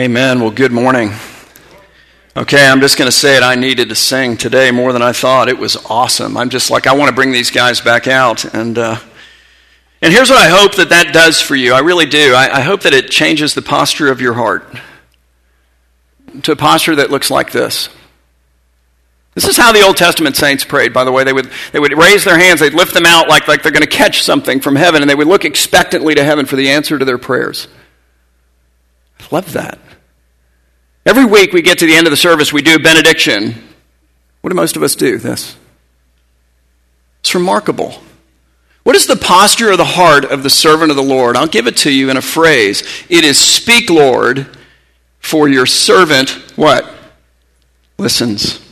Amen. Well, good morning. Okay, I'm just going to say it. I needed to sing today more than I thought. It was awesome. I'm just like, I want to bring these guys back out. And, uh, and here's what I hope that that does for you. I really do. I, I hope that it changes the posture of your heart to a posture that looks like this. This is how the Old Testament saints prayed, by the way. They would, they would raise their hands, they'd lift them out like, like they're going to catch something from heaven, and they would look expectantly to heaven for the answer to their prayers. I love that. Every week we get to the end of the service, we do a benediction. What do most of us do? This. It's remarkable. What is the posture of the heart of the servant of the Lord? I'll give it to you in a phrase. It is speak, Lord, for your servant, what? Listens.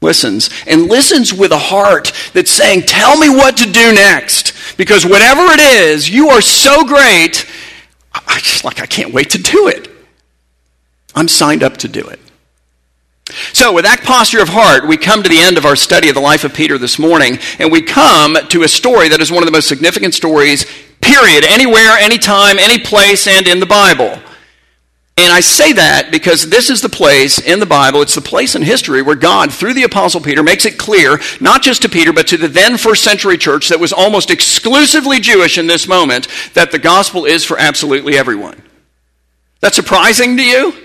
Listens. And listens with a heart that's saying, Tell me what to do next. Because whatever it is, you are so great I just like, I can't wait to do it. I'm signed up to do it. So, with that posture of heart, we come to the end of our study of the life of Peter this morning, and we come to a story that is one of the most significant stories, period, anywhere, anytime, any place, and in the Bible. And I say that because this is the place in the Bible, it's the place in history where God, through the Apostle Peter, makes it clear, not just to Peter, but to the then first century church that was almost exclusively Jewish in this moment, that the gospel is for absolutely everyone. That surprising to you?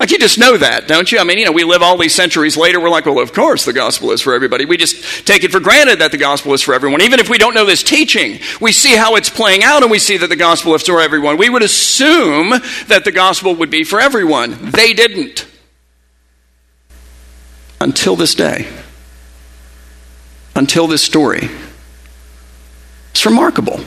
Like you just know that, don't you? I mean, you know, we live all these centuries later, we're like, well, of course the gospel is for everybody. We just take it for granted that the gospel is for everyone. Even if we don't know this teaching, we see how it's playing out and we see that the gospel is for everyone. We would assume that the gospel would be for everyone. They didn't. Until this day. Until this story. It's remarkable.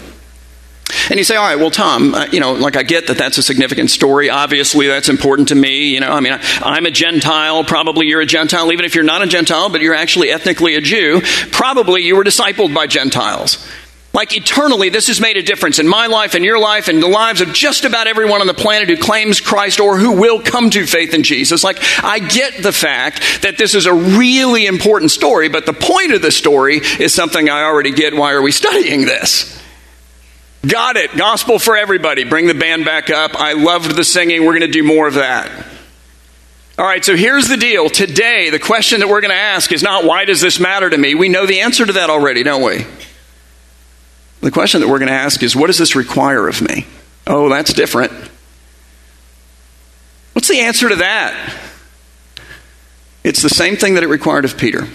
And you say, all right, well, Tom, uh, you know, like I get that that's a significant story. Obviously, that's important to me. You know, I mean, I, am a Gentile. Probably you're a Gentile, even if you're not a Gentile, but you're actually ethnically a Jew. Probably you were discipled by Gentiles. Like eternally, this has made a difference in my life in your life and the lives of just about everyone on the planet who claims Christ or who will come to faith in Jesus. Like, I get the fact that this is a really important story, but the point of the story is something I already get. Why are we studying this? Got it. Gospel for everybody. Bring the band back up. I loved the singing. We're going to do more of that. All right, so here's the deal. Today, the question that we're going to ask is not why does this matter to me? We know the answer to that already, don't we? The question that we're going to ask is what does this require of me? Oh, that's different. What's the answer to that? It's the same thing that it required of Peter.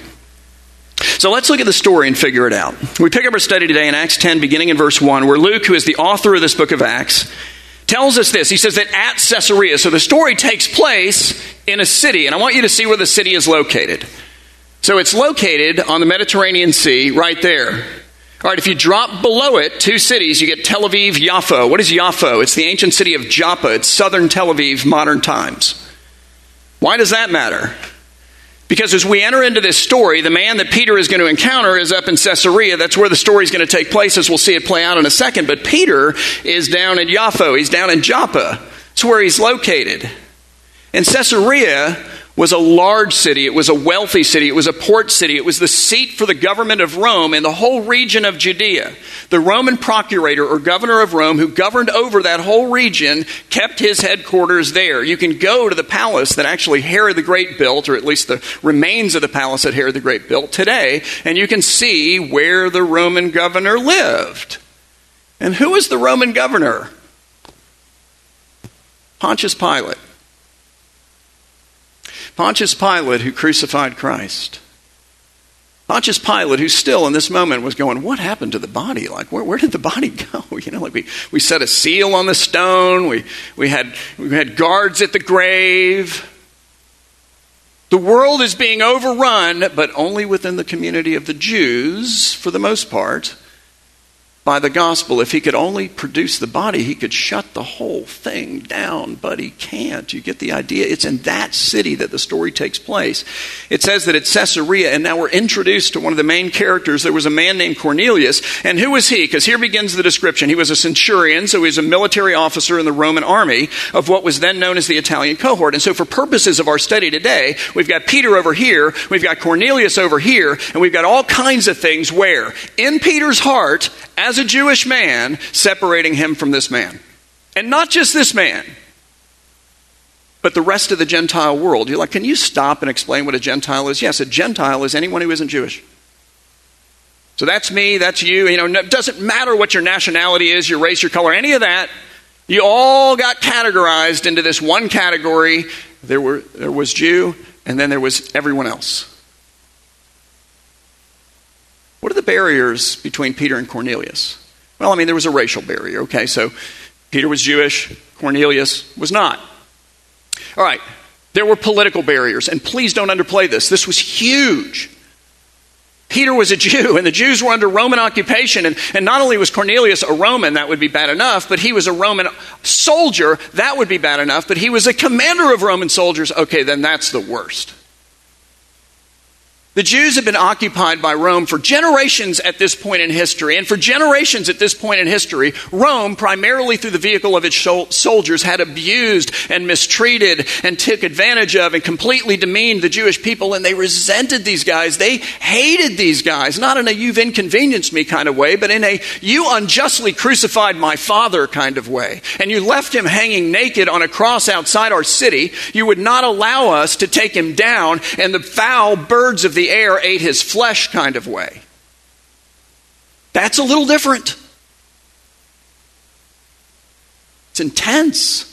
So let's look at the story and figure it out. We pick up our study today in Acts 10, beginning in verse 1, where Luke, who is the author of this book of Acts, tells us this. He says that at Caesarea, so the story takes place in a city, and I want you to see where the city is located. So it's located on the Mediterranean Sea right there. All right, if you drop below it two cities, you get Tel Aviv, Yaffo. What is Yaffo? It's the ancient city of Joppa. It's southern Tel Aviv, modern times. Why does that matter? Because as we enter into this story, the man that Peter is going to encounter is up in Caesarea. That's where the story is going to take place, as we'll see it play out in a second. But Peter is down in Yaffo. He's down in Joppa. It's where he's located. In Caesarea, was a large city. It was a wealthy city. It was a port city. It was the seat for the government of Rome and the whole region of Judea. The Roman procurator or governor of Rome, who governed over that whole region, kept his headquarters there. You can go to the palace that actually Herod the Great built, or at least the remains of the palace that Herod the Great built today, and you can see where the Roman governor lived. And who was the Roman governor? Pontius Pilate. Pontius Pilate, who crucified Christ. Pontius Pilate, who still in this moment was going, What happened to the body? Like, where, where did the body go? You know, like we, we set a seal on the stone, we, we, had, we had guards at the grave. The world is being overrun, but only within the community of the Jews, for the most part by the gospel. If he could only produce the body, he could shut the whole thing down, but he can't. You get the idea? It's in that city that the story takes place. It says that it's Caesarea, and now we're introduced to one of the main characters. There was a man named Cornelius, and who was he? Because here begins the description. He was a centurion, so he was a military officer in the Roman army of what was then known as the Italian cohort. And so, for purposes of our study today, we've got Peter over here, we've got Cornelius over here, and we've got all kinds of things where, in Peter's heart, as a Jewish man, separating him from this man. And not just this man, but the rest of the Gentile world. You're like, can you stop and explain what a Gentile is? Yes, a Gentile is anyone who isn't Jewish. So that's me, that's you. You know, it doesn't matter what your nationality is, your race, your color, any of that. You all got categorized into this one category. There, were, there was Jew, and then there was everyone else. What are the barriers between Peter and Cornelius? Well, I mean, there was a racial barrier, okay? So Peter was Jewish, Cornelius was not. All right, there were political barriers, and please don't underplay this. This was huge. Peter was a Jew, and the Jews were under Roman occupation. And, and not only was Cornelius a Roman, that would be bad enough, but he was a Roman soldier, that would be bad enough, but he was a commander of Roman soldiers. Okay, then that's the worst. The Jews have been occupied by Rome for generations at this point in history. And for generations at this point in history, Rome, primarily through the vehicle of its soldiers, had abused and mistreated and took advantage of and completely demeaned the Jewish people. And they resented these guys. They hated these guys, not in a you've inconvenienced me kind of way, but in a you unjustly crucified my father kind of way. And you left him hanging naked on a cross outside our city. You would not allow us to take him down. And the foul birds of the air ate his flesh kind of way. That's a little different. It's intense.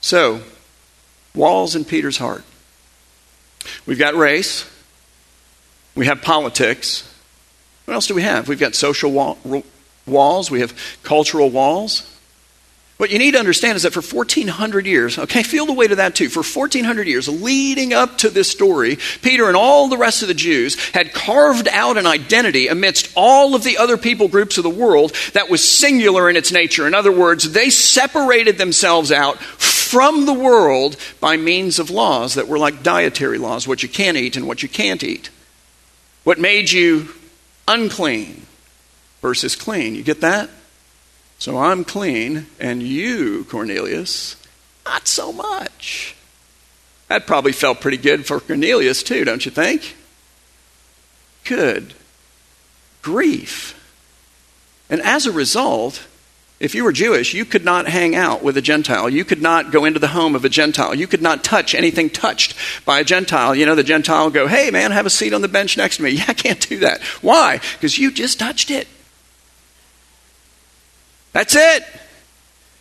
So, walls in Peter's heart. We've got race. We have politics. What else do we have? We've got social wall, walls. We have cultural walls. What you need to understand is that for 1400 years, okay, feel the weight of that too. For 1400 years, leading up to this story, Peter and all the rest of the Jews had carved out an identity amidst all of the other people groups of the world that was singular in its nature. In other words, they separated themselves out from the world by means of laws that were like dietary laws, what you can eat and what you can't eat. What made you unclean versus clean. You get that? So I'm clean, and you, Cornelius, not so much. That probably felt pretty good for Cornelius, too, don't you think? Good grief. And as a result, if you were Jewish, you could not hang out with a Gentile. You could not go into the home of a Gentile. You could not touch anything touched by a Gentile. You know, the Gentile go, hey, man, have a seat on the bench next to me. Yeah, I can't do that. Why? Because you just touched it. That's it.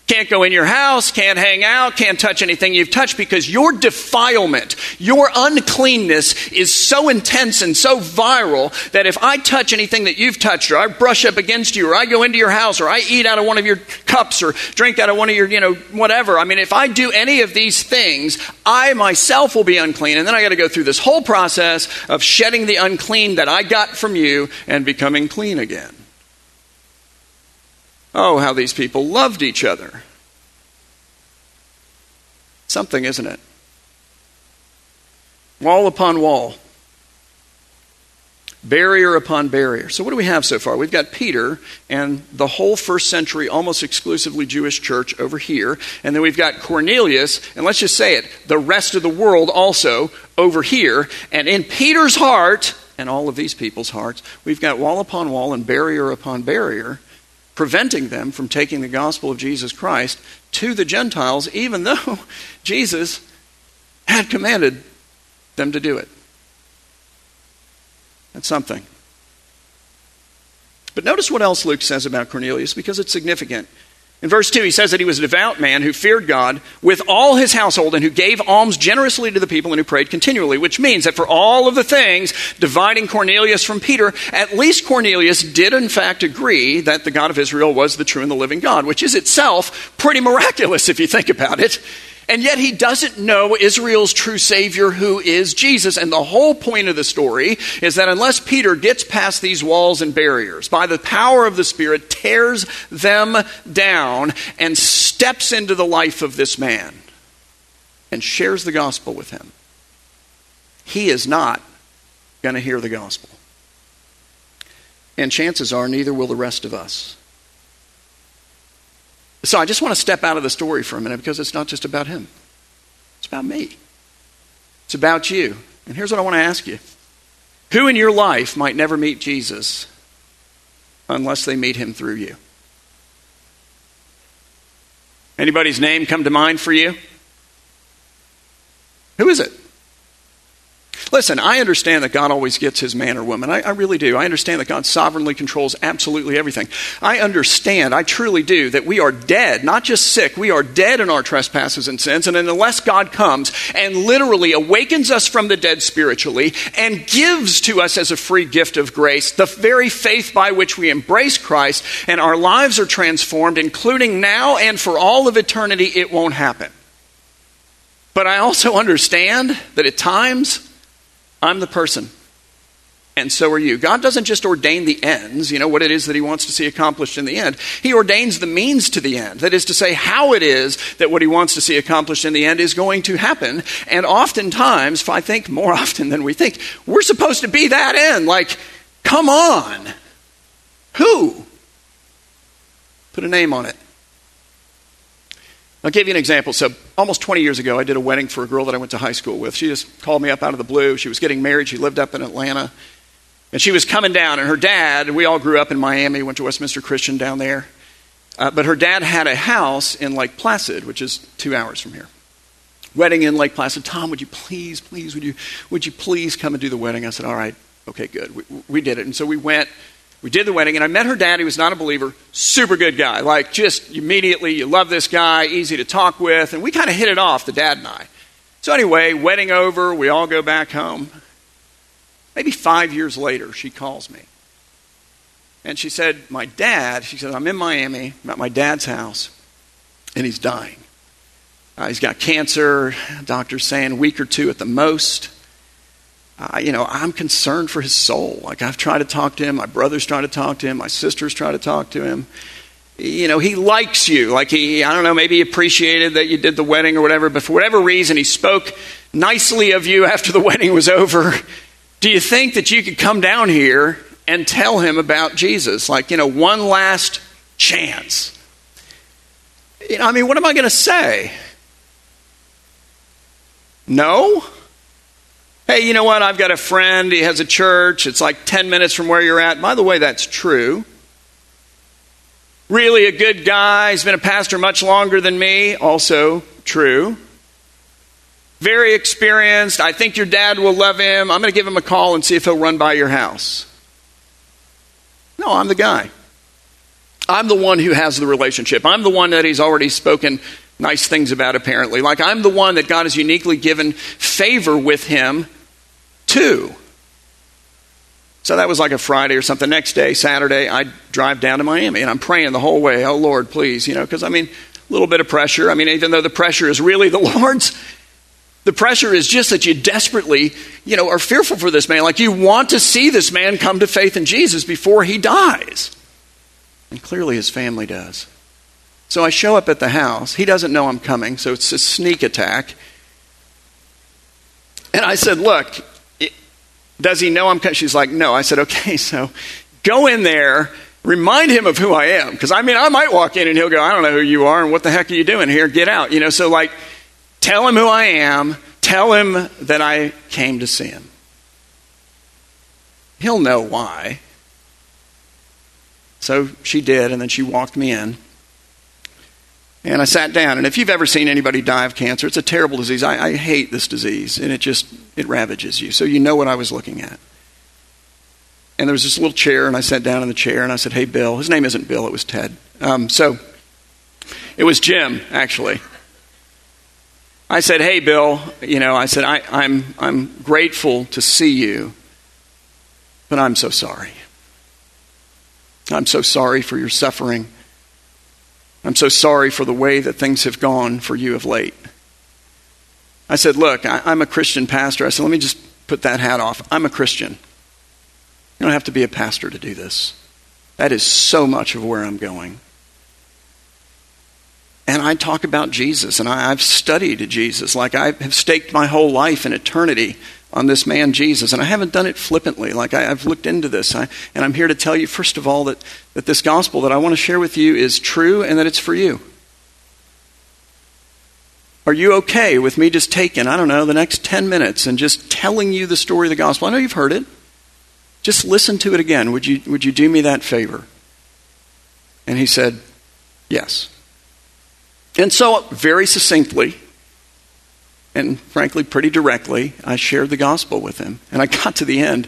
Can't go in your house, can't hang out, can't touch anything you've touched because your defilement, your uncleanness is so intense and so viral that if I touch anything that you've touched, or I brush up against you, or I go into your house, or I eat out of one of your cups, or drink out of one of your, you know, whatever, I mean, if I do any of these things, I myself will be unclean. And then I got to go through this whole process of shedding the unclean that I got from you and becoming clean again. Oh, how these people loved each other. Something, isn't it? Wall upon wall. Barrier upon barrier. So, what do we have so far? We've got Peter and the whole first century, almost exclusively Jewish church over here. And then we've got Cornelius, and let's just say it, the rest of the world also over here. And in Peter's heart, and all of these people's hearts, we've got wall upon wall and barrier upon barrier preventing them from taking the gospel of Jesus Christ to the Gentiles, even though Jesus had commanded them to do it. That's something. But notice what else Luke says about Cornelius because it's significant. In verse 2, he says that he was a devout man who feared God with all his household and who gave alms generously to the people and who prayed continually, which means that for all of the things dividing Cornelius from Peter, at least Cornelius did in fact agree that the God of Israel was the true and the living God, which is itself pretty miraculous if you think about it. And yet he doesn't know Israel's true Savior, who is Jesus. And the whole point of the story is that unless Peter gets past these walls and barriers, by the power of the Spirit, tears them down and steps into the life of this man and shares the gospel with him, he is not going to hear the gospel. And chances are, neither will the rest of us. So I just want to step out of the story for a minute because it's not just about him, it's about me. It's about you. And here's what I want to ask you Who in your life might never meet Jesus unless they meet him through you? Anybody's name come to mind for you? Who is it? Listen, I understand that God always gets his man or woman. I, I, really do. I understand that God sovereignly controls absolutely everything. I understand, I truly do, that we are dead, not just sick, we are dead in our trespasses and sins. And unless God comes and literally awakens us from the dead spiritually and gives to us as a free gift of grace the very faith by which we embrace Christ and our lives are transformed, including now and for all of eternity, it won't happen. But I also understand that at times, I'm the person. And so are you. God doesn't just ordain the ends, you know, what it is that He wants to see accomplished in the end. He ordains the means to the end. That is to say, how it is that what He wants to see accomplished in the end is going to happen. And oftentimes, if I think more often than we think, we're supposed to be that end. Like, come on. Who? Put a name on it. I'll give you an example. So, almost 20 years ago, I did a wedding for a girl that I went to high school with. She just called me up out of the blue. She was getting married. She lived up in Atlanta. And she was coming down, and her dad, we all grew up in Miami, went to Westminster Christian down there. Uh, but her dad had a house in Lake Placid, which is two hours from here. Wedding in Lake Placid. Tom, would you please, please, would you, would you please come and do the wedding? I said, all right, okay, good. We, we did it. And so we went we did the wedding, and I met her dad. He was not a believer. Super good guy. Like, just immediately, you love this guy, easy to talk with. And we kind of hit it off, the dad and I. So, anyway, wedding over, we all go back home. Maybe five years later, she calls me. And she said, My dad, she said, I'm in Miami, I'm at my dad's house, and he's dying. Uh, he's got cancer, doctor's saying week or two at the most uh, you know, I'm concerned for his soul. Like, I've tried to talk to him. My brother's trying to talk to him. My sister's trying to talk to him. You know, he likes you. Like, he, I don't know, maybe he appreciated that you did the wedding or whatever, but for whatever reason, he spoke nicely of you after the wedding was over. Do you think that you could come down here and tell him about Jesus? Like, you know, one last chance. You know, I mean, what am I going to say? No? Hey, you know what? I've got a friend. He has a church. It's like 10 minutes from where you're at. By the way, that's true. Really a good guy. He's been a pastor much longer than me. Also true. Very experienced. I think your dad will love him. I'm going to give him a call and see if he'll run by your house. No, I'm the guy. I'm the one who has the relationship. I'm the one that he's already spoken nice things about, apparently. Like, I'm the one that God has uniquely given favor with him to. So that was like a Friday or something. Next day, Saturday, I drive down to Miami and I'm praying the whole way, oh Lord, please, you know, because I mean, a little bit of pressure. I mean, even though the pressure is really the Lord's, the pressure is just that you desperately, you know, are fearful for this man. Like you want to see this man come to faith in Jesus before he dies. And clearly his family does. So I show up at the house. He doesn't know I'm coming, so it's a sneak attack. And I said, Look, does he know I'm coming? She's like, No. I said, Okay, so go in there, remind him of who I am. Because I mean, I might walk in and he'll go, I don't know who you are, and what the heck are you doing here? Get out. You know, so like, tell him who I am, tell him that I came to see him. He'll know why. So she did, and then she walked me in. And I sat down, and if you've ever seen anybody die of cancer, it's a terrible disease. I, I, hate this disease, and it just it ravages you. So you know what I was looking at. And there was this little chair, and I sat down in the chair, and I said, "Hey, Bill." His name isn't Bill; it was Ted. Um, so it was Jim, actually. I said, "Hey, Bill." You know, I said, I, "I'm I'm grateful to see you, but I'm so sorry. I'm so sorry for your suffering." I'm so sorry for the way that things have gone for you of late. I said, Look, I, am a Christian pastor. I said, Let me just put that hat off. I'm a Christian. You don't have to be a pastor to do this. That is so much of where I'm going. And I talk about Jesus, and I, have studied Jesus. Like I have staked my whole life in eternity on this man Jesus. And I haven't done it flippantly. Like I, have looked into this. I, and I'm here to tell you, first of all, that, that this gospel that I want to share with you is true and that it's for you. Are you okay with me just taking, I don't know, the next 10 minutes and just telling you the story of the gospel? I know you've heard it. Just listen to it again. Would you, would you do me that favor? And he said, Yes. And so, very succinctly, and frankly, pretty directly, I shared the gospel with him. And I got to the end,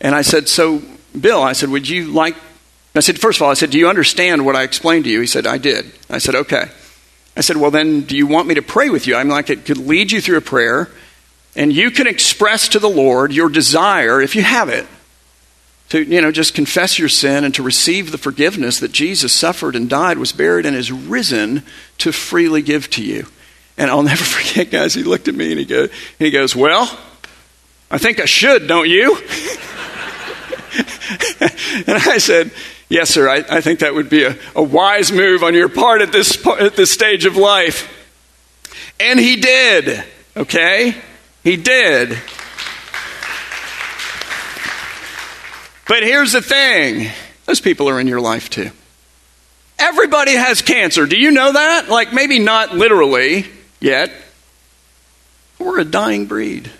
and I said, So, Bill, I said, would you like. I said, First of all, I said, Do you understand what I explained to you? He said, I did. I said, Okay. I said, Well, then, do you want me to pray with you? I'm like, it could lead you through a prayer, and you can express to the Lord your desire, if you have it, to you know just confess your sin and to receive the forgiveness that Jesus suffered and died, was buried, and is risen to freely give to you. And I'll never forget, guys. He looked at me and he goes, he goes, "Well, I think I should, don't you?" and I said, "Yes, sir. I, I think that would be a, a wise move on your part at this at this stage of life." And he did. Okay, he did. But here's the thing those people are in your life too. Everybody has cancer. Do you know that? Like, maybe not literally yet. We're a dying breed.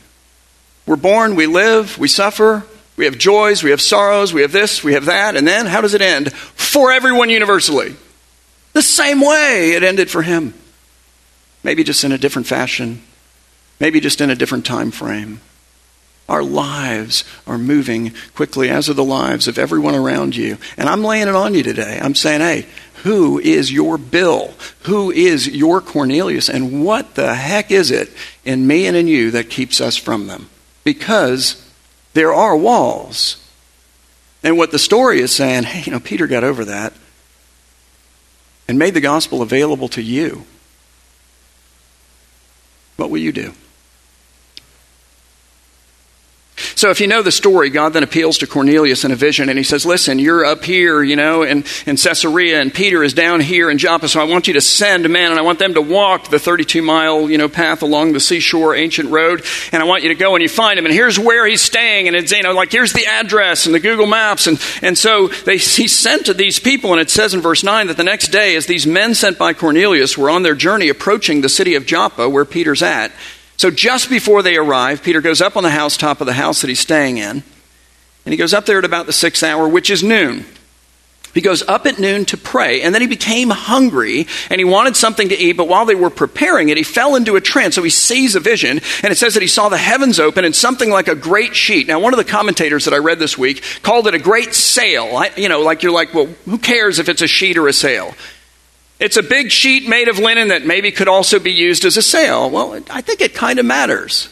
We're born, we live, we suffer, we have joys, we have sorrows, we have this, we have that, and then how does it end? For everyone universally. The same way it ended for him. Maybe just in a different fashion, maybe just in a different time frame. Our lives are moving quickly, as are the lives of everyone around you. And I'm laying it on you today. I'm saying, hey, who is your Bill? Who is your Cornelius? And what the heck is it in me and in you that keeps us from them? Because there are walls. And what the story is saying, hey, you know, Peter got over that and made the gospel available to you. What will you do? So if you know the story, God then appeals to Cornelius in a vision and he says, Listen, you're up here, you know, in, in Caesarea, and Peter is down here in Joppa, so I want you to send men and I want them to walk the 32 mile, you know, path along the seashore ancient road, and I want you to go and you find him, and here's where he's staying, and it's, you know, like here's the address and the Google Maps, and, and so they, he sent to these people, and it says in verse 9 that the next day, as these men sent by Cornelius were on their journey approaching the city of Joppa, where Peter's at, so just before they arrive, Peter goes up on the housetop of the house that he's staying in, and he goes up there at about the sixth hour, which is noon. He goes up at noon to pray, and then he became hungry and he wanted something to eat, but while they were preparing it, he fell into a trance. So he sees a vision, and it says that he saw the heavens open and something like a great sheet. Now, one of the commentators that I read this week called it a great sail. I, you know, like you're like, well, who cares if it's a sheet or a sail? It's a big sheet made of linen that maybe could also be used as a sail. Well, I think it kind of matters.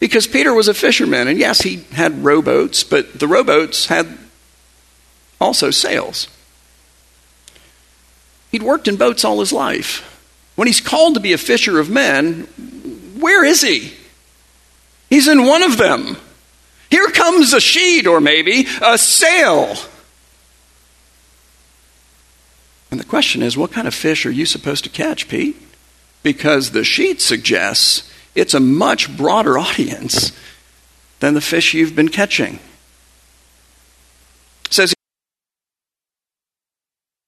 Because Peter was a fisherman, and yes, he had rowboats, but the rowboats had also sails. He'd worked in boats all his life. When he's called to be a fisher of men, where is he? He's in one of them. Here comes a sheet, or maybe a sail. And the question is, what kind of fish are you supposed to catch, Pete? Because the sheet suggests it's a much broader audience than the fish you've been catching. It says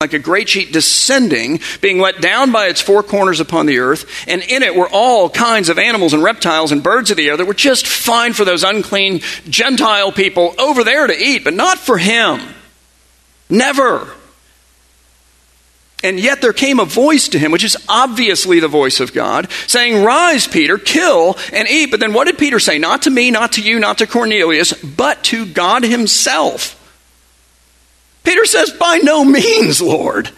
like a great sheet descending, being let down by its four corners upon the earth, and in it were all kinds of animals and reptiles and birds of the air that were just fine for those unclean Gentile people over there to eat, but not for him. Never. And yet there came a voice to him, which is obviously the voice of God, saying, Rise, Peter, kill and eat. But then what did Peter say? Not to me, not to you, not to Cornelius, but to God himself. Peter says, By no means, Lord.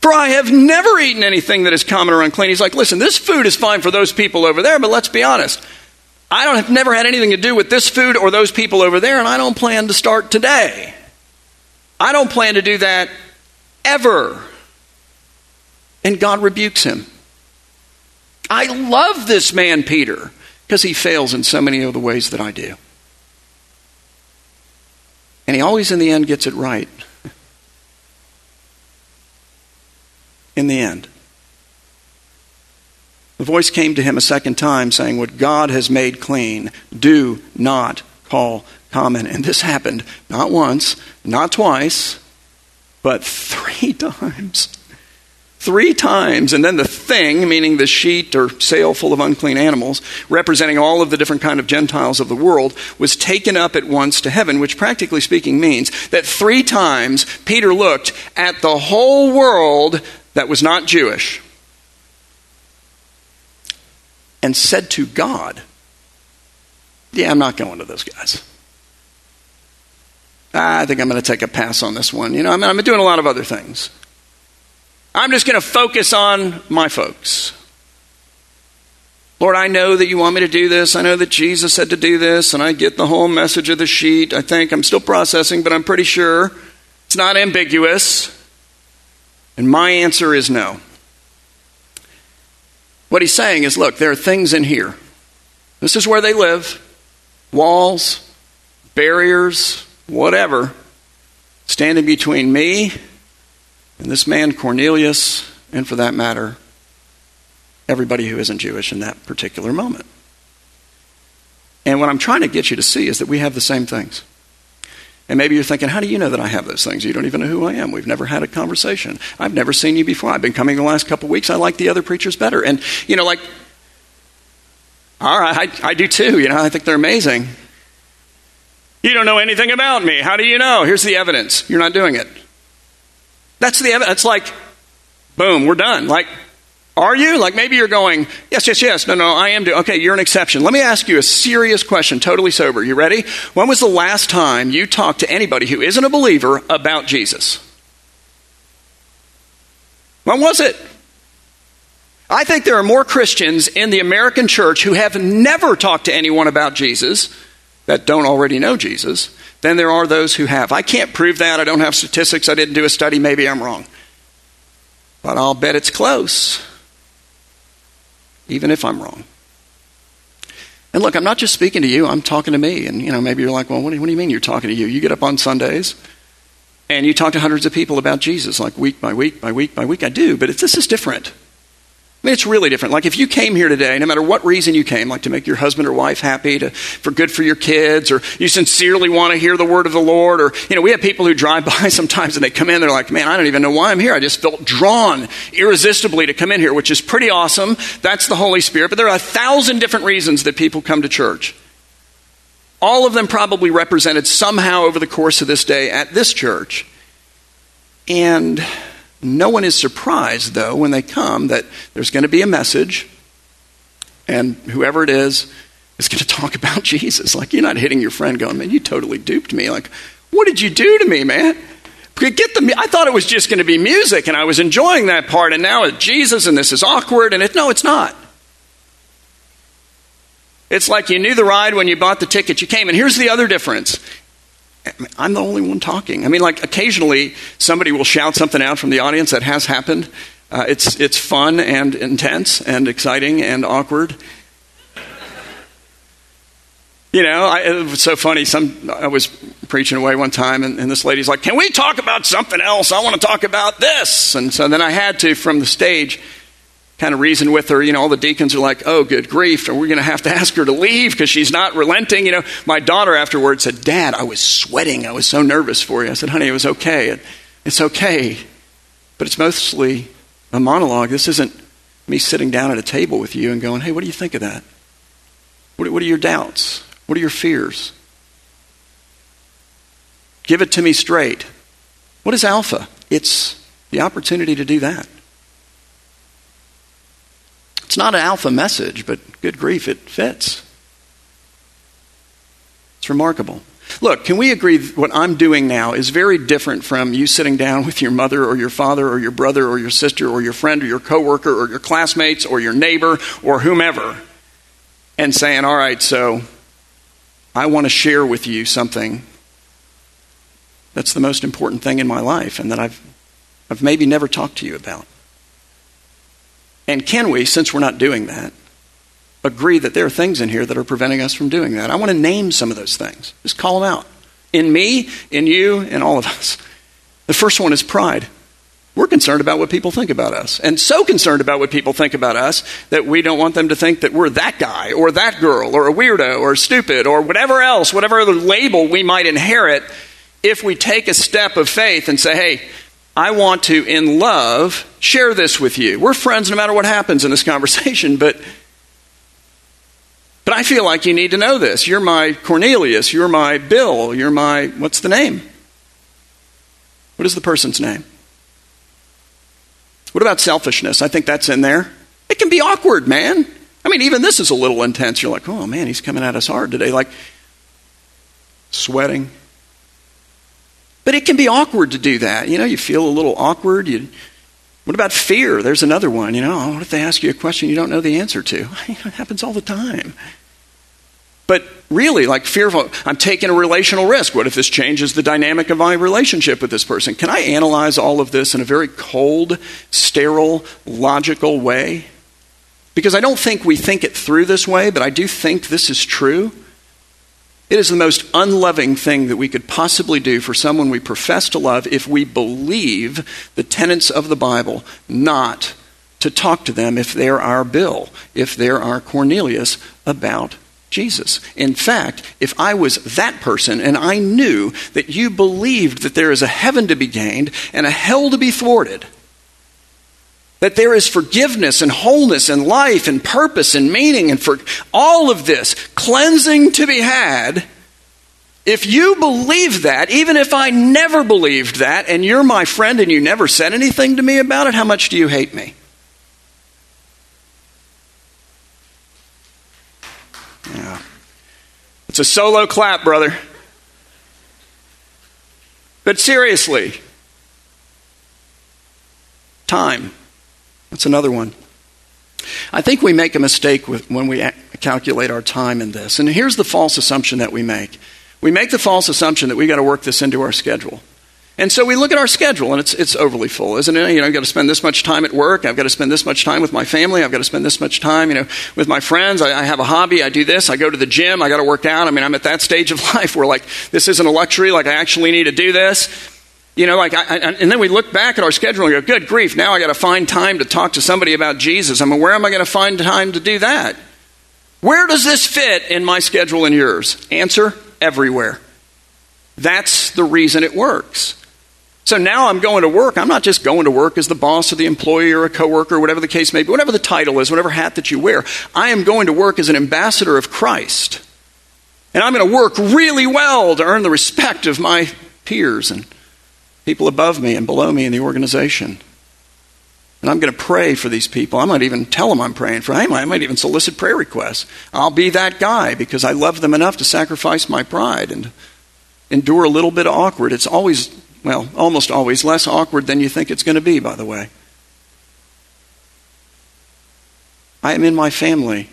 For I have never eaten anything that is common or unclean. He's like, Listen, this food is fine for those people over there, but let's be honest. I don't have never had anything to do with this food or those people over there, and I don't plan to start today. I don't plan to do that ever. And God rebukes him. I love this man, Peter, because he fails in so many of the ways that I do. And he always, in the end, gets it right. in the end. The voice came to him a second time, saying, What God has made clean, do not call common. And this happened not once, not twice, but three times. Three times, and then the thing, meaning the sheet or sail full of unclean animals, representing all of the different kind of Gentiles of the world, was taken up at once to heaven, which practically speaking means that three times Peter looked at the whole world that was not Jewish. and said to God, Yeah, I'm not going to those guys. I think I'm going to take a pass on this one. You know, I mean, I'm doing a lot of other things. I'm just going to focus on my folks. Lord, I know that you want me to do this. I know that Jesus said to do this, and I get the whole message of the sheet. I think I'm still processing, but I'm pretty sure it's not ambiguous. And my answer is no. What he's saying is look, there are things in here. This is where they live walls, barriers, whatever, standing between me and this man Cornelius, and for that matter, everybody who isn't Jewish in that particular moment. And what I'm trying to get you to see is that we have the same things. And maybe you're thinking, how do you know that I have those things? You don't even know who I am. We've never had a conversation. I've never seen you before. I've been coming the last couple of weeks. I like the other preachers better. And, you know, like, all right, I, I do too. You know, I think they're amazing. You don't know anything about me. How do you know? Here's the evidence. You're not doing it. That's the evidence. It's like, boom, we're done. Like, are you? Like maybe you're going, yes, yes, yes. No, no, I am doing. Okay, you're an exception. Let me ask you a serious question, totally sober. You ready? When was the last time you talked to anybody who isn't a believer about Jesus? When was it? I think there are more Christians in the American church who have never talked to anyone about Jesus that don't already know Jesus than there are those who have. I can't prove that. I don't have statistics. I didn't do a study. Maybe I'm wrong. But I'll bet it's close even if I'm wrong. And look, I'm not just speaking to you, I'm talking to me. And, you know, maybe you're like, well, what do, what do you mean you're talking to you? You get up on Sundays and you talk to hundreds of people about Jesus, like week by week by week by week. I do, but this is different. I mean, it's really different. Like if you came here today, no matter what reason you came, like to make your husband or wife happy, to, for good for your kids, or you sincerely want to hear the word of the Lord, or, you know, we have people who drive by sometimes and they come in, they're like, man, I don't even know why I'm here. I just felt drawn irresistibly to come in here, which is pretty awesome. That's the Holy Spirit. But there are a thousand different reasons that people come to church. All of them probably represented somehow over the course of this day at this church. And no one is surprised, though, when they come that there's going to be a message, and whoever it is is going to talk about Jesus. Like, you're not hitting your friend going, man, you totally duped me. Like, what did you do to me, man? Get the, I thought it was just going to be music, and I was enjoying that part, and now it's Jesus, and this is awkward, and it, no, it's not. It's like you knew the ride when you bought the ticket, you came. And here's the other difference I'm the only one talking. I mean, like occasionally somebody will shout something out from the audience that has happened. Uh, it's it's fun and intense and exciting and awkward. You know, I, it was so funny. Some I was preaching away one time, and, and this lady's like, "Can we talk about something else? I want to talk about this." And so then I had to, from the stage, kind of reason with her. You know, all the deacons are like, oh, good grief, are we going to have to ask her to leave because she's not relenting? You know, my daughter afterwards said, Dad, I was sweating. I was so nervous for you. I said, honey, it was okay. It's okay. But it's mostly a monologue. This isn't me sitting down at a table with you and going, hey, what do you think of that? What, what are your doubts? What are your fears? Give it to me straight. What is alpha? It's the opportunity to do that. It's not an alpha message, but good grief, it fits. It's remarkable. Look, can we agree what I'm doing now is very different from you sitting down with your mother or your father or your brother or your sister or your friend or your coworker or your classmates or your neighbor or whomever and saying, "All right, so I want to share with you something that's the most important thing in my life and that I've I've maybe never talked to you about." And can we, since we're not doing that, agree that there are things in here that are preventing us from doing that? I want to name some of those things. Just call them out. In me, in you, in all of us. The first one is pride. We're concerned about what people think about us. And so concerned about what people think about us that we don't want them to think that we're that guy or that girl or a weirdo or stupid or whatever else, whatever other label we might inherit if we take a step of faith and say, hey, I want to, in love, share this with you. We're friends no matter what happens in this conversation, but but I feel like you need to know this. You're my Cornelius, you're my Bill, you're my what's the name? What is the person's name? What about selfishness? I think that's in there. It can be awkward, man. I mean, even this is a little intense. You're like, oh man, he's coming at us hard today. Like, sweating. But it can be awkward to do that. You know, you feel a little awkward. You, what about fear? There's another one. You know, what if they ask you a question you don't know the answer to? it happens all the time. But really, like fearful, I'm taking a relational risk. What if this changes the dynamic of my relationship with this person? Can I analyze all of this in a very cold, sterile, logical way? Because I don't think we think it through this way, but I do think this is true. It is the most unloving thing that we could possibly do for someone we profess to love if we believe the tenets of the Bible, not to talk to them if they're our Bill, if they're our Cornelius, about Jesus. In fact, if I was that person and I knew that you believed that there is a heaven to be gained and a hell to be thwarted, that there is forgiveness and wholeness and life and purpose and meaning and for all of this cleansing to be had. If you believe that, even if I never believed that, and you're my friend and you never said anything to me about it, how much do you hate me? Yeah. It's a solo clap, brother. But seriously, time. That's another one. I think we make a mistake with, when we calculate our time in this. And here's the false assumption that we make we make the false assumption that we've got to work this into our schedule. And so we look at our schedule, and it's, it's overly full, isn't it? You know, I've got to spend this much time at work. I've got to spend this much time with my family. I've got to spend this much time, you know, with my friends. I, I have a hobby. I do this. I go to the gym. I got to work out. I mean, I'm at that stage of life where, like, this isn't a luxury. Like, I actually need to do this. You know, like, I, and then we look back at our schedule and go, good grief, now I got to find time to talk to somebody about Jesus. I mean, where am I going to find time to do that? Where does this fit in my schedule and yours? Answer everywhere. That's the reason it works. So now I'm going to work. I'm not just going to work as the boss or the employee or a coworker or whatever the case may be, whatever the title is, whatever hat that you wear. I am going to work as an ambassador of Christ. And I'm going to work really well to earn the respect of my peers and people above me and below me in the organization. And I'm going to pray for these people. I might even tell them I'm praying for them. I might even solicit prayer requests. I'll be that guy because I love them enough to sacrifice my pride and endure a little bit of awkward. It's always, well, almost always less awkward than you think it's going to be, by the way. I am in my family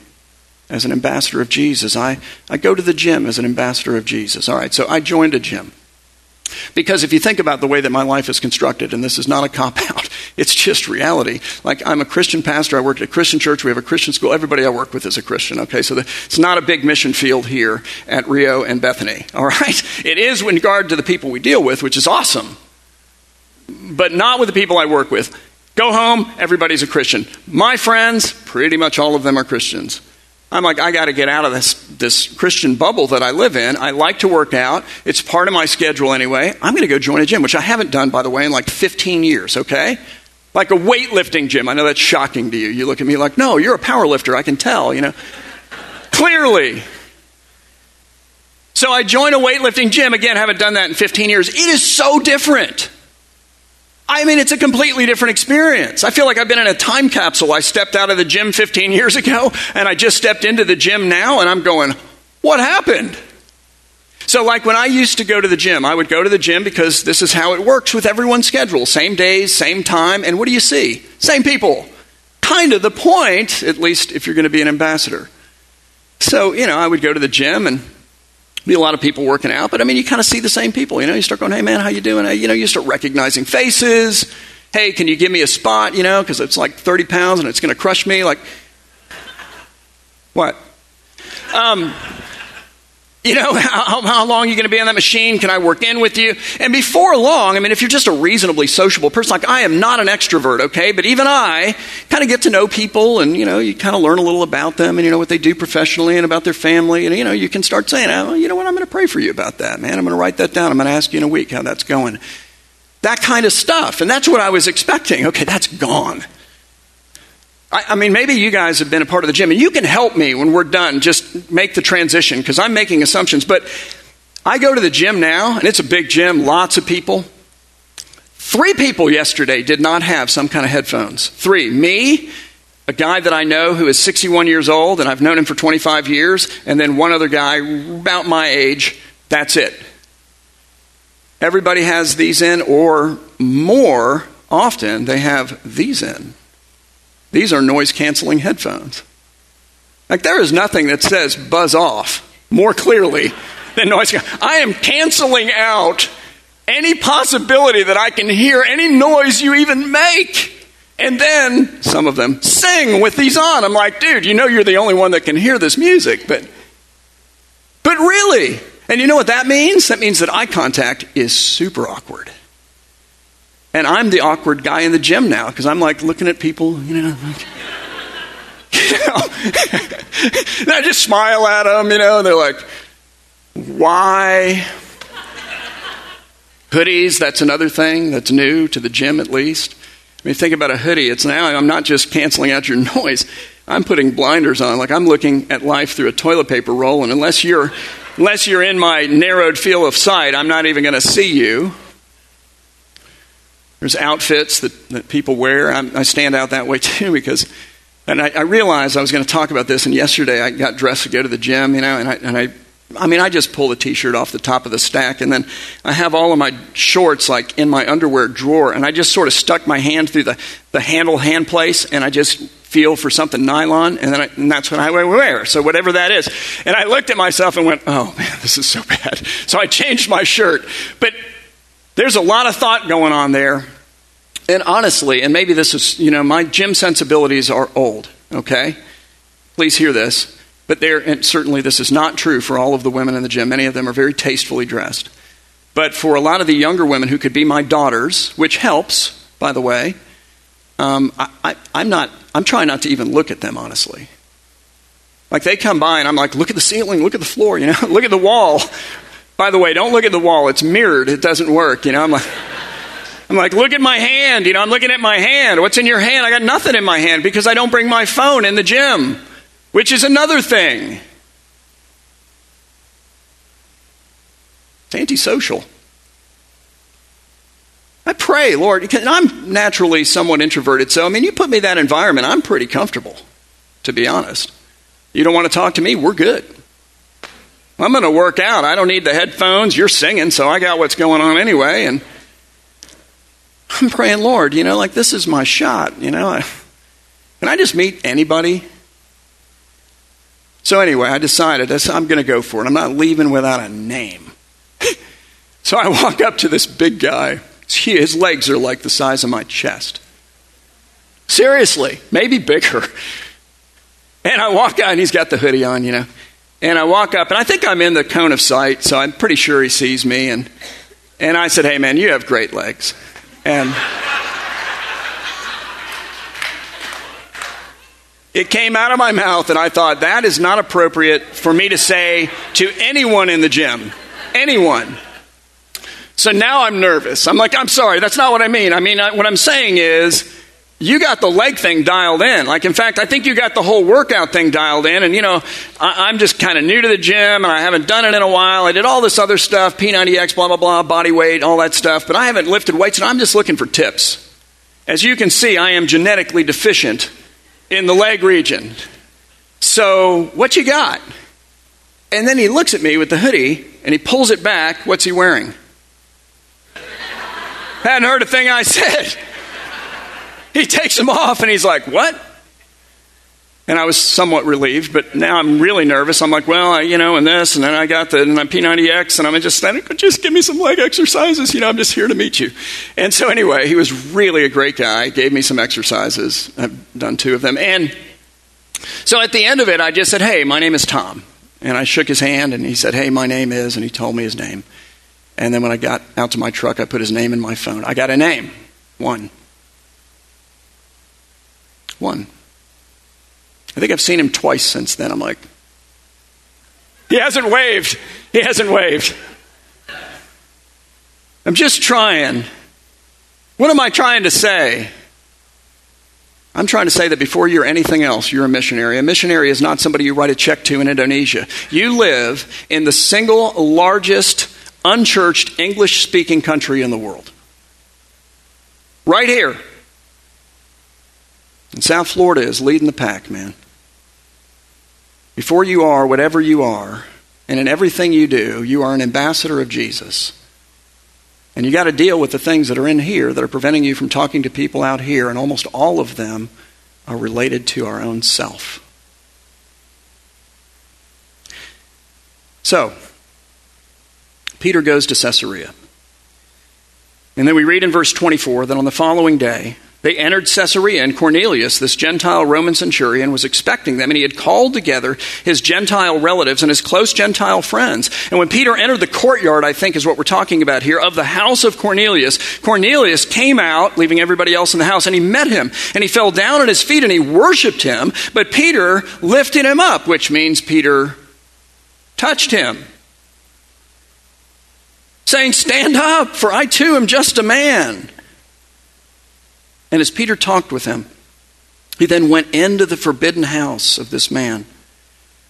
as an ambassador of Jesus. I, I go to the gym as an ambassador of Jesus. All right, so I joined a gym. Because if you think about the way that my life is constructed, and this is not a cop out, it's just reality. Like, I'm a Christian pastor, I work at a Christian church, we have a Christian school, everybody I work with is a Christian, okay? So the, it's not a big mission field here at Rio and Bethany, all right? It is in regard to the people we deal with, which is awesome, but not with the people I work with. Go home, everybody's a Christian. My friends, pretty much all of them are Christians. I'm like, I got to get out of this, this Christian bubble that I live in. I like to work out. It's part of my schedule anyway. I'm going to go join a gym, which I haven't done, by the way, in like 15 years, okay? Like a weightlifting gym. I know that's shocking to you. You look at me like, no, you're a power lifter. I can tell, you know. Clearly. So I join a weightlifting gym. Again, haven't done that in 15 years. It is so different. I mean, it's a completely different experience. I feel like I've been in a time capsule. I stepped out of the gym 15 years ago, and I just stepped into the gym now, and I'm going, what happened? So, like when I used to go to the gym, I would go to the gym because this is how it works with everyone's schedule same days, same time, and what do you see? Same people. Kind of the point, at least if you're going to be an ambassador. So, you know, I would go to the gym and be a lot of people working out, but I mean, you kind of see the same people. You know, you start going, "Hey, man, how you doing?" You know, you start recognizing faces. Hey, can you give me a spot? You know, because it's like thirty pounds and it's going to crush me. Like, what? Um, you know, how, how long are you going to be on that machine? Can I work in with you? And before long, I mean, if you're just a reasonably sociable person, like I am not an extrovert, okay? But even I kind of get to know people and, you know, you kind of learn a little about them and, you know, what they do professionally and about their family. And, you know, you can start saying, oh, you know what, I'm going to pray for you about that, man. I'm going to write that down. I'm going to ask you in a week how that's going. That kind of stuff. And that's what I was expecting. Okay, that's gone. I, I, mean, maybe you guys have been a part of the gym, and you can help me when we're done. Just make the transition because I'm making assumptions. But I go to the gym now, and it's a big gym, lots of people. Three people yesterday did not have some kind of headphones. Three. Me, a guy that I know who is 61 years old, and I've known him for 25 years, and then one other guy about my age. That's it. Everybody has these in, or more often, they have these in. These are noise canceling headphones. Like, there is nothing that says buzz off more clearly than noise. I am canceling out any possibility that I can hear any noise you even make. And then some of them sing with these on. I'm like, dude, you know you're the only one that can hear this music, but but really. And you know what that means? That means that eye contact is super awkward. And I'm the awkward guy in the gym now because I'm like looking at people, you know. Like, you know, and I just smile at them, you know, and they're like, why? Hoodies, that's another thing that's new to the gym at least. I mean, think about a hoodie. It's now, I'm not just canceling out your noise. I'm putting blinders on. Like I'm looking at life through a toilet paper roll, and unless you're, unless you're in my narrowed field of sight, I'm not even going to see you. There's outfits that, that people wear. I'm, i stand out that way too because, and I, I realized I was going to talk about this, and yesterday I got dressed to go to the gym, you know, and I, and I I mean, I just pull the t shirt off the top of the stack, and then I have all of my shorts like in my underwear drawer, and I just sort of stuck my hand through the, the handle hand place, and I just feel for something nylon, and, then I, and that's what I wear. So, whatever that is. And I looked at myself and went, oh man, this is so bad. So, I changed my shirt. But there's a lot of thought going on there. And honestly, and maybe this is, you know, my gym sensibilities are old, okay? Please hear this. But there, and certainly this is not true for all of the women in the gym. Many of them are very tastefully dressed. But for a lot of the younger women who could be my daughters, which helps, by the way, um, I, am not. I'm trying not to even look at them honestly. Like they come by and I'm like, look at the ceiling, look at the floor, you know, look at the wall. By the way, don't look at the wall. It's mirrored. It doesn't work. You know, I'm like. I'm like, look at my hand. You know, I'm looking at my hand. What's in your hand? I got nothing in my hand because I don't bring my phone in the gym which is another thing. It's antisocial. I pray, Lord, I'm naturally somewhat introverted, so I mean, you put me in that environment, I'm pretty comfortable, to be honest. You don't want to talk to me? We're good. I'm going to work out. I don't need the headphones. You're singing, so I got what's going on anyway. And I'm praying, Lord, you know, like this is my shot. You know, I, can I just meet anybody? So anyway, I decided I'm going to go for it. I'm not leaving without a name. so I walk up to this big guy. His legs are like the size of my chest. Seriously, maybe bigger. And I walk out, and he's got the hoodie on, you know. And I walk up, and I think I'm in the cone of sight, so I'm pretty sure he sees me. And, and I said, Hey, man, you have great legs. And. It came out of my mouth, and I thought, that is not appropriate for me to say to anyone in the gym. Anyone. So now I'm nervous. I'm like, I'm sorry, that's not what I mean. I mean, what I'm saying is, you got the leg thing dialed in. Like, in fact, I think you got the whole workout thing dialed in. And, you know, I, am just kind of new to the gym and I haven't done it in a while. I did all this other stuff P90X, blah, blah, blah, body weight, all that stuff. But I haven't lifted weights and I'm just looking for tips. As you can see, I am genetically deficient in the leg region. So, what you got? And then he looks at me with the hoodie and he pulls it back. What's he wearing? Hadn't heard a thing I said. He takes them off and he's like, What? And I was somewhat relieved, but now I'm really nervous. I'm like, well, I, you know, and this, and then I got the and P90X, and I'm just, just give me some leg exercises. You know, I'm just here to meet you. And so anyway, he was really a great guy. Gave me some exercises. I've done two of them. And so at the end of it, I just said, hey, my name is Tom. And I shook his hand, and he said, hey, my name is, and he told me his name. And then when I got out to my truck, I put his name in my phone. I got a name. One. One. I think I've seen him twice since then. I'm like, he hasn't waved. He hasn't waved. I'm just trying. What am I trying to say? I'm trying to say that before you're anything else, you're a missionary. A missionary is not somebody you write a check to in Indonesia. You live in the single largest unchurched English speaking country in the world. Right here. And South Florida is leading the pack, man. Before you are whatever you are, and in everything you do, you are an ambassador of Jesus. And you got to deal with the things that are in here that are preventing you from talking to people out here, and almost all of them are related to our own self. So, Peter goes to Caesarea. And then we read in verse 24 that on the following day, they entered Caesarea, and Cornelius, this Gentile Roman centurion, was expecting them, and he had called together his Gentile relatives and his close Gentile friends. And when Peter entered the courtyard, I think is what we're talking about here, of the house of Cornelius, Cornelius came out, leaving everybody else in the house, and he met him, and he fell down at his feet and he worshiped him, but Peter lifted him up, which means Peter touched him saying, Stand up, for I too am just a man. And as Peter talked with him, he then went into the forbidden house of this man.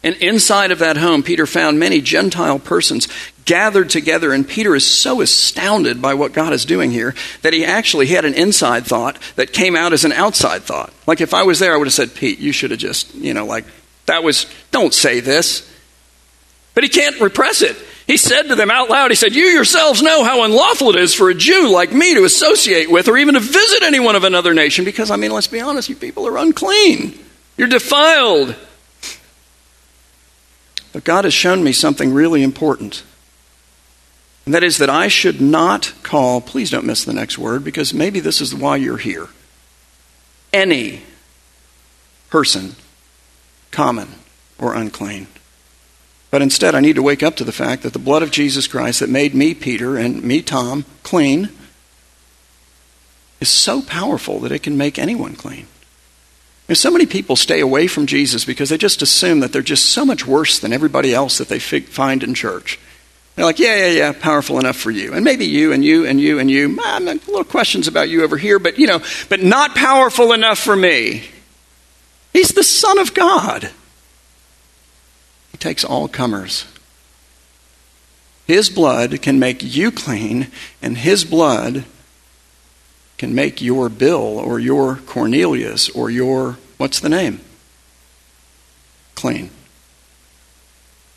And inside of that home, Peter found many Gentile persons gathered together. And Peter is so astounded by what God is doing here that he actually had an inside thought that came out as an outside thought. Like if I was there, I would have said, Pete, you should have just, you know, like, that was, don't say this. But he can't repress it. He said to them out loud, He said, You yourselves know how unlawful it is for a Jew like me to associate with or even to visit anyone of another nation, because, I mean, let's be honest, you people are unclean. You're defiled. But God has shown me something really important. And that is that I should not call, please don't miss the next word, because maybe this is why you're here. Any person common or unclean. But instead, I need to wake up to the fact that the blood of Jesus Christ that made me, Peter, and me, Tom, clean is so powerful that it can make anyone clean. And so many people stay away from Jesus because they just assume that they're just so much worse than everybody else that they find in church. They're like, yeah, yeah, yeah, powerful enough for you. And maybe you and you and you and you. Ah, little questions about you over here, but you know, but not powerful enough for me. He's the Son of God. He takes all comers. His blood can make you clean, and His blood can make your Bill or your Cornelius or your, what's the name? Clean.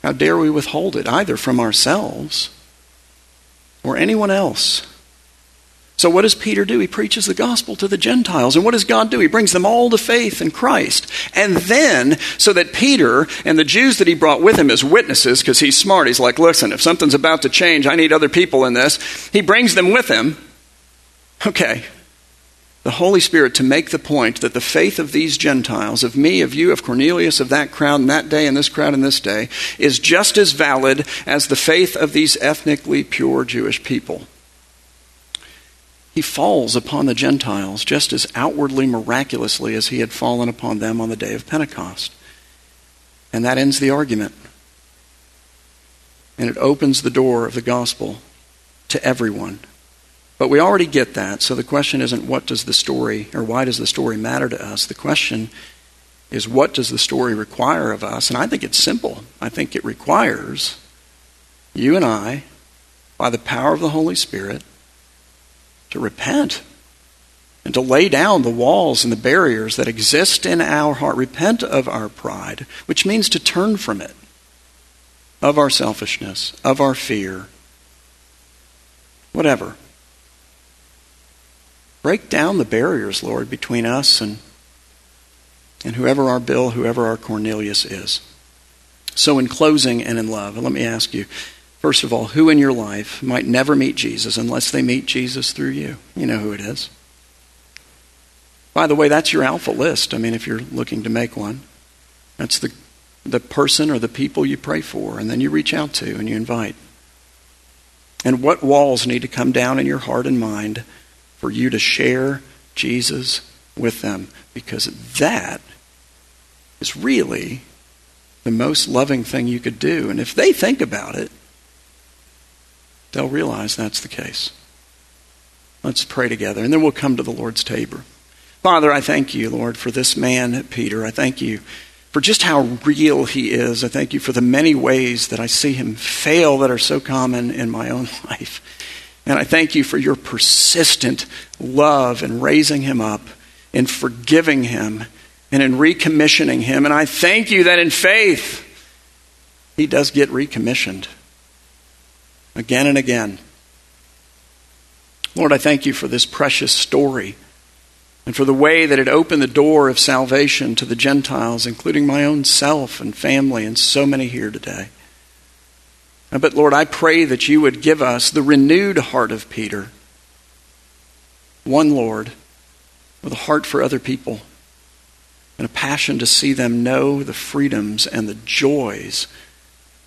How dare we withhold it either from ourselves or anyone else? So, what does Peter do? He preaches the gospel to the Gentiles. And what does God do? He brings them all to faith in Christ. And then, so that Peter and the Jews that he brought with him as witnesses, because he's smart, he's like, listen, if something's about to change, I need other people in this. He brings them with him. Okay. The Holy Spirit to make the point that the faith of these Gentiles, of me, of you, of Cornelius, of that crowd, and that day, and this crowd, and this day, is just as valid as the faith of these ethnically pure Jewish people he falls upon the Gentiles just as outwardly miraculously as he had fallen upon them on the day of Pentecost. And that ends the argument. And it opens the door of the gospel to everyone. But we already get that, so the question isn't what does the story or why does the story matter to us? The question is what does the story require of us? And I think it's simple. I think it requires you and I, by the power of the Holy Spirit, to repent and to lay down the walls and the barriers that exist in our heart. Repent of our pride, which means to turn from it, of our selfishness, of our fear, whatever. Break down the barriers, Lord, between us and, and whoever our Bill, whoever our Cornelius is. So, in closing and in love, let me ask you First of all, who in your life might never meet Jesus unless they meet Jesus through you? You know who it is. By the way, that's your alpha list. I mean, if you're looking to make one, that's the, the person or the people you pray for, and then you reach out to and you invite. And what walls need to come down in your heart and mind for you to share Jesus with them? Because that is really the most loving thing you could do. And if they think about it, they'll realize that's the case. Let's pray together, and then we'll come to the Lord's table. Father, I thank you, Lord, for this man, Peter. I thank you for just how real he is. I thank you for the many ways that I see him fail that are so common in my own life. And I thank you for your persistent love in raising him up in forgiving him and in recommissioning him. And I thank you that in faith, he does get recommissioned again and again. Lord, I thank you for this precious story and for the way that it opened the door of salvation to the Gentiles, including my own self and family and so many here today. Uh, but Lord, I pray that you would give us the renewed heart of Peter. One Lord, with a heart for other people and a passion to see them know the freedoms and the joys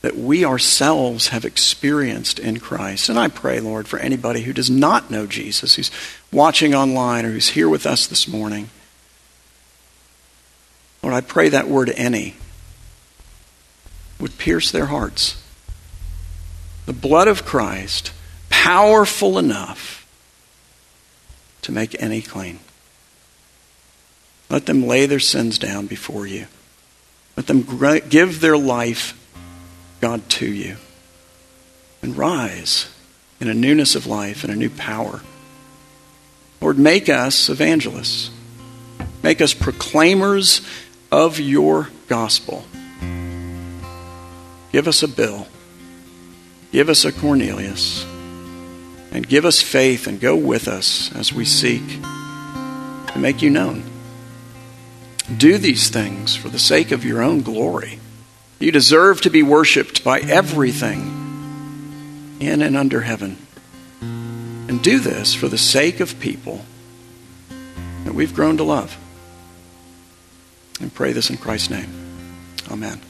that we ourselves have experienced in Christ. And I pray, Lord, for anybody who does not know Jesus, who's watching online or who's here with us this morning. Lord, I pray that word any would pierce their hearts. The blood of Christ, powerful enough to make any clean. Let them lay their sins down before you. Let them give their life God to you. And rise in a newness of life and a new power. Lord, make us evangelists. Make us proclaimers of your gospel. Give us a Bill. Give us a Cornelius. And give us faith and go with us as we seek to make you known. Do these things for the sake of your own glory. You deserve to be worshiped by everything in and under heaven. And do this for the sake of people that we've grown to love. And pray this in Christ's name. Amen.